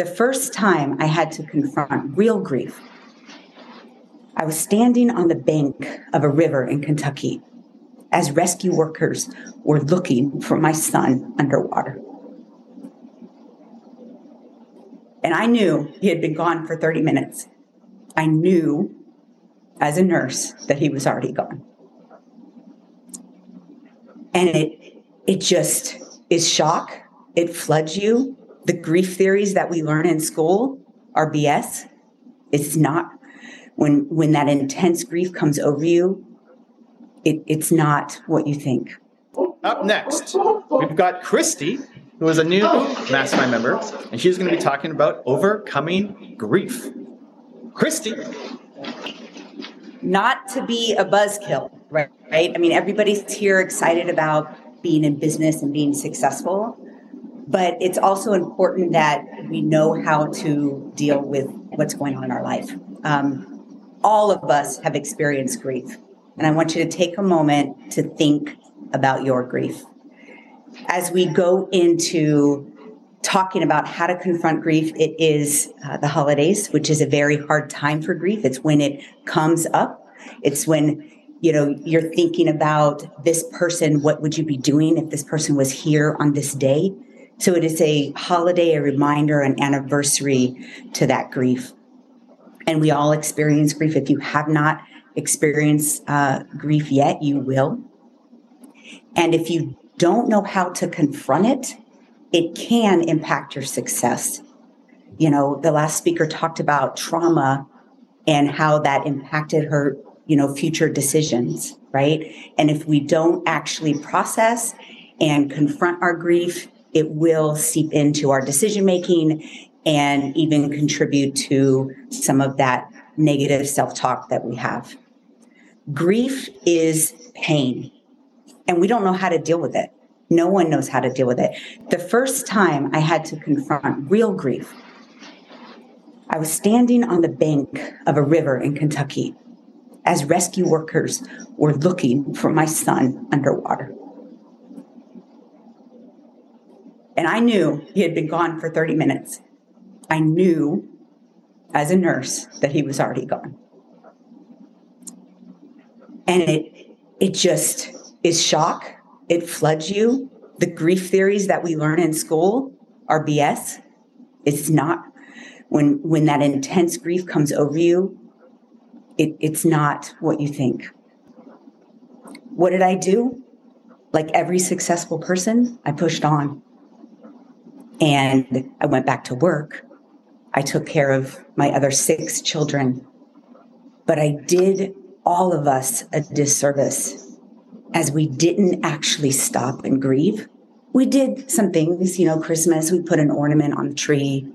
The first time I had to confront real grief, I was standing on the bank of a river in Kentucky as rescue workers were looking for my son underwater. And I knew he had been gone for 30 minutes. I knew as a nurse that he was already gone. And it it just is shock. It floods you. The grief theories that we learn in school are BS. It's not when when that intense grief comes over you, it, it's not what you think. Up next, we've got Christy, who is a new mastermind member, and she's going to be talking about overcoming grief. Christy. Not to be a buzzkill, right? right? I mean, everybody's here excited about being in business and being successful, but it's also important that we know how to deal with what's going on in our life. Um, all of us have experienced grief, and I want you to take a moment to think about your grief. As we go into talking about how to confront grief, it is uh, the holidays, which is a very hard time for grief. It's when it comes up. It's when you know you're thinking about this person. What would you be doing if this person was here on this day? So it is a holiday, a reminder, an anniversary to that grief. And we all experience grief. If you have not experienced uh, grief yet, you will. And if you don't know how to confront it, it can impact your success. You know, the last speaker talked about trauma and how that impacted her, you know, future decisions, right? And if we don't actually process and confront our grief, it will seep into our decision making and even contribute to some of that negative self talk that we have. Grief is pain, and we don't know how to deal with it. No one knows how to deal with it. The first time I had to confront real grief, I was standing on the bank of a river in Kentucky as rescue workers were looking for my son underwater. And I knew he had been gone for 30 minutes. I knew as a nurse that he was already gone. And it it just is shock it floods you. The grief theories that we learn in school are BS. It's not when when that intense grief comes over you, it, it's not what you think. What did I do? Like every successful person, I pushed on. And I went back to work. I took care of my other six children. But I did all of us a disservice as we didn't actually stop and grieve. We did some things, you know, Christmas, we put an ornament on the tree.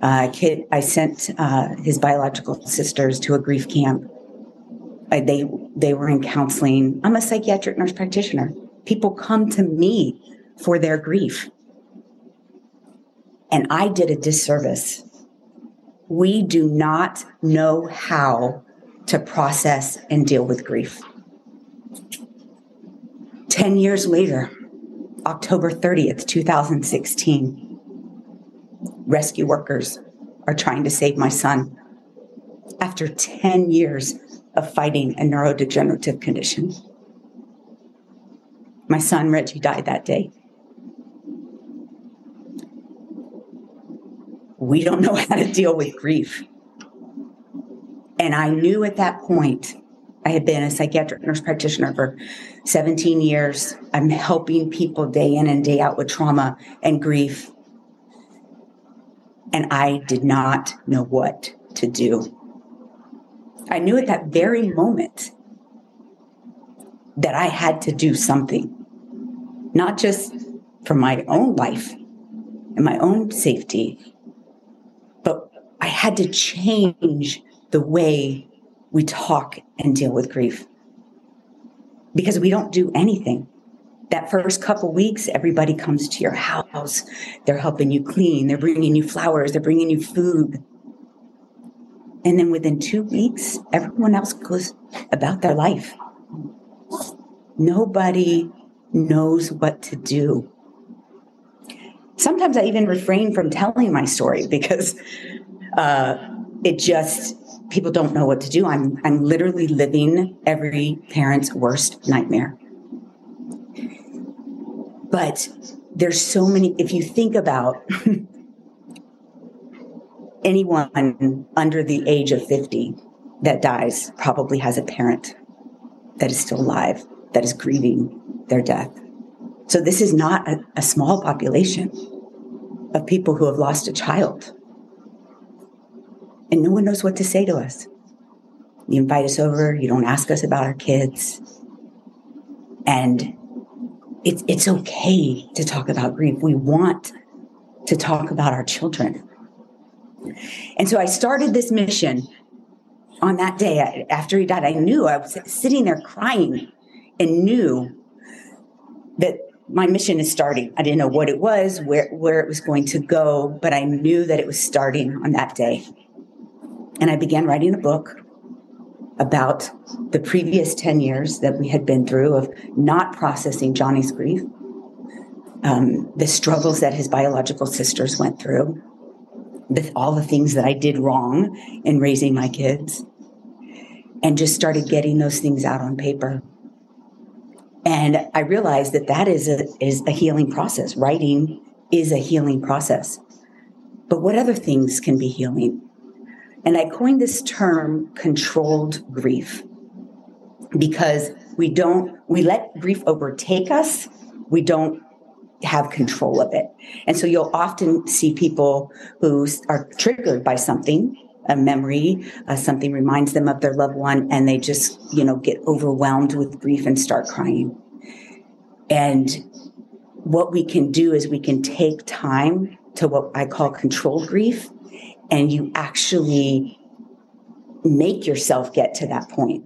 Uh, kid, I sent uh, his biological sisters to a grief camp. Uh, they they were in counseling. I'm a psychiatric nurse practitioner. People come to me for their grief, and I did a disservice. We do not know how to process and deal with grief. 10 years later, October 30th, 2016, rescue workers are trying to save my son after 10 years of fighting a neurodegenerative condition. My son, Reggie, died that day. We don't know how to deal with grief. And I knew at that point I had been a psychiatric nurse practitioner for 17 years. I'm helping people day in and day out with trauma and grief. And I did not know what to do. I knew at that very moment that I had to do something, not just for my own life and my own safety, I had to change the way we talk and deal with grief because we don't do anything. That first couple weeks, everybody comes to your house. They're helping you clean. They're bringing you flowers. They're bringing you food. And then within two weeks, everyone else goes about their life. Nobody knows what to do. sometimes I even refrain from telling my story because uh, it just people don't know what to do. I'm I'm literally living every parent's worst nightmare. But there's so many. If you think about anyone under the age of 50 that dies, probably has a parent that is still alive that is grieving their death. So this is not a, a small population of people who have lost a child. And no one knows what to say to us. You invite us over, you don't ask us about our kids. And it's, it's okay to talk about grief. We want to talk about our children. And so I started this mission on that day after he died. I knew I was sitting there crying and knew that my mission is starting. I didn't know what it was, where, where it was going to go, but I knew that it was starting on that day. And I began writing a book about the previous 10 years that we had been through of not processing Johnny's grief, um, the struggles that his biological sisters went through, the, all the things that I did wrong in raising my kids, and just started getting those things out on paper. And I realized that that is a, is a healing process. Writing is a healing process. But what other things can be healing? And I coined this term controlled grief because we don't, we let grief overtake us. We don't have control of it. And so you'll often see people who are triggered by something, a memory, uh, something reminds them of their loved one, and they just, you know, get overwhelmed with grief and start crying. And what we can do is we can take time to what I call controlled grief and you actually make yourself get to that point.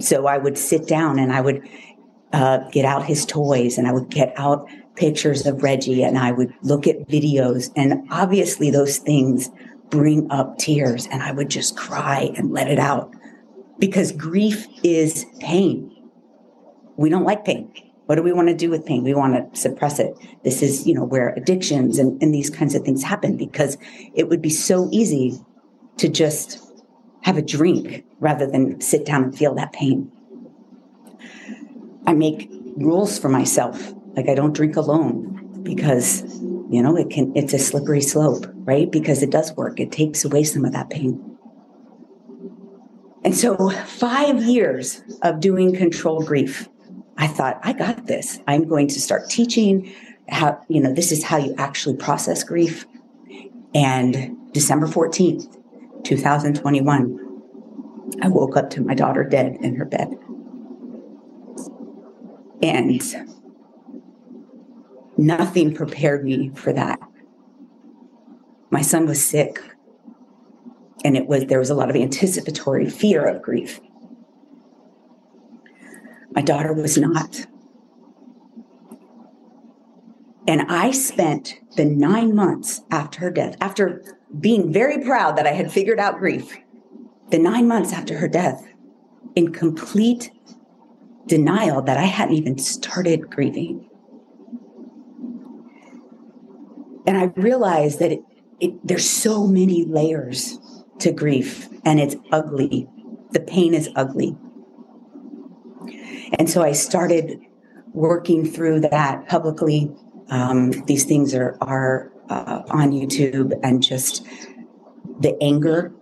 So I would sit down and I would uh, get out his toys and I would get out pictures of Reggie and I would look at videos. And obviously, those things bring up tears and I would just cry and let it out because grief is pain. We don't like pain. What do we want to do with pain? We want to suppress it. This is, you know, where addictions and, and these kinds of things happen because it would be so easy to just have a drink rather than sit down and feel that pain. I make rules for myself. Like I don't drink alone because, you know, it can, it's a slippery slope, right? Because it does work. It takes away some of that pain. And so, five years of doing controlled grief I thought, I got this. I'm going to start teaching how, you know, this is how you actually process grief. And December 14th, 2021, I woke up to my daughter dead in her bed. And nothing prepared me for that. My son was sick, and it was there was a lot of anticipatory fear of grief. My daughter was not. And I spent the nine months after her death, after being very proud that I had figured out grief, the nine months after her death, in complete denial that I hadn't even started grieving. And I realized that it, it, there's so many layers to grief, and it's ugly. The pain is ugly. And so I started working through that publicly. Um, these things are, are uh, on YouTube and just the anger.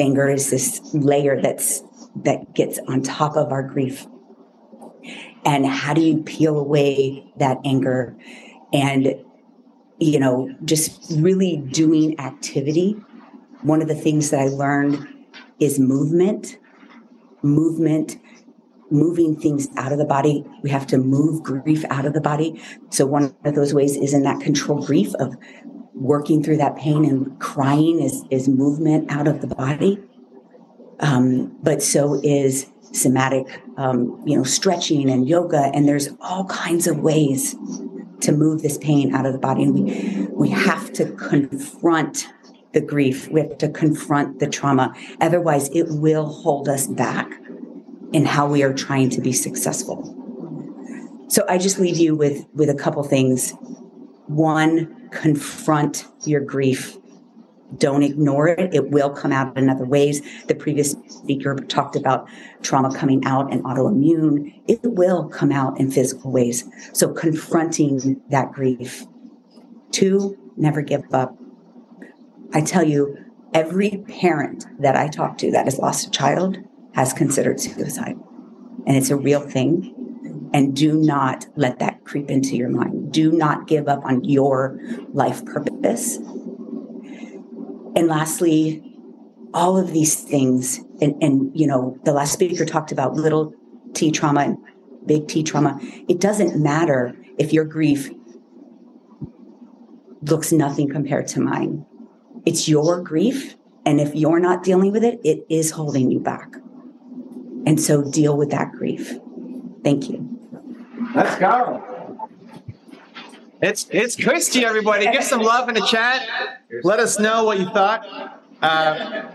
Anger is this layer that's that gets on top of our grief. And how do you peel away that anger? And you know, just really doing activity. One of the things that I learned is movement. Movement moving things out of the body. We have to move grief out of the body. So one of those ways is in that control grief of working through that pain and crying is, is movement out of the body. Um, but so is somatic, um, you know, stretching and yoga. And there's all kinds of ways to move this pain out of the body. And we, we have to confront the grief. We have to confront the trauma. Otherwise it will hold us back in how we are trying to be successful. So I just leave you with with a couple things. One, confront your grief. Don't ignore it. It will come out in other ways. The previous speaker talked about trauma coming out and autoimmune. It will come out in physical ways. So confronting that grief. Two, never give up. I tell you, every parent that I talk to that has lost a child has considered suicide. And it's a real thing. And do not let that creep into your mind. Do not give up on your life purpose. And lastly, all of these things, and, and you know, the last speaker talked about little t trauma and big T trauma. It doesn't matter if your grief looks nothing compared to mine. It's your grief. And if you're not dealing with it, it is holding you back. And so deal with that grief. Thank you. Let's go. It's it's Christy, everybody. Give some love in the chat. Let us know what you thought. Uh,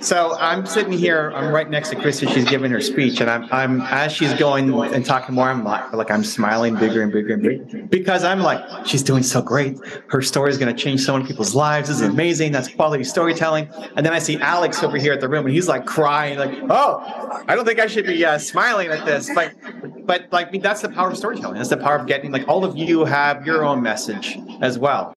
so I'm sitting here. I'm right next to Christy. She's giving her speech, and I'm, I'm as she's going and talking more. I'm like, like I'm smiling bigger and bigger and bigger because I'm like, she's doing so great. Her story is going to change so many people's lives. This is amazing. That's quality storytelling. And then I see Alex over here at the room, and he's like crying, like, oh, I don't think I should be uh, smiling at this, but but like that's the power of storytelling. That's the power of getting like all of you have your own message as well.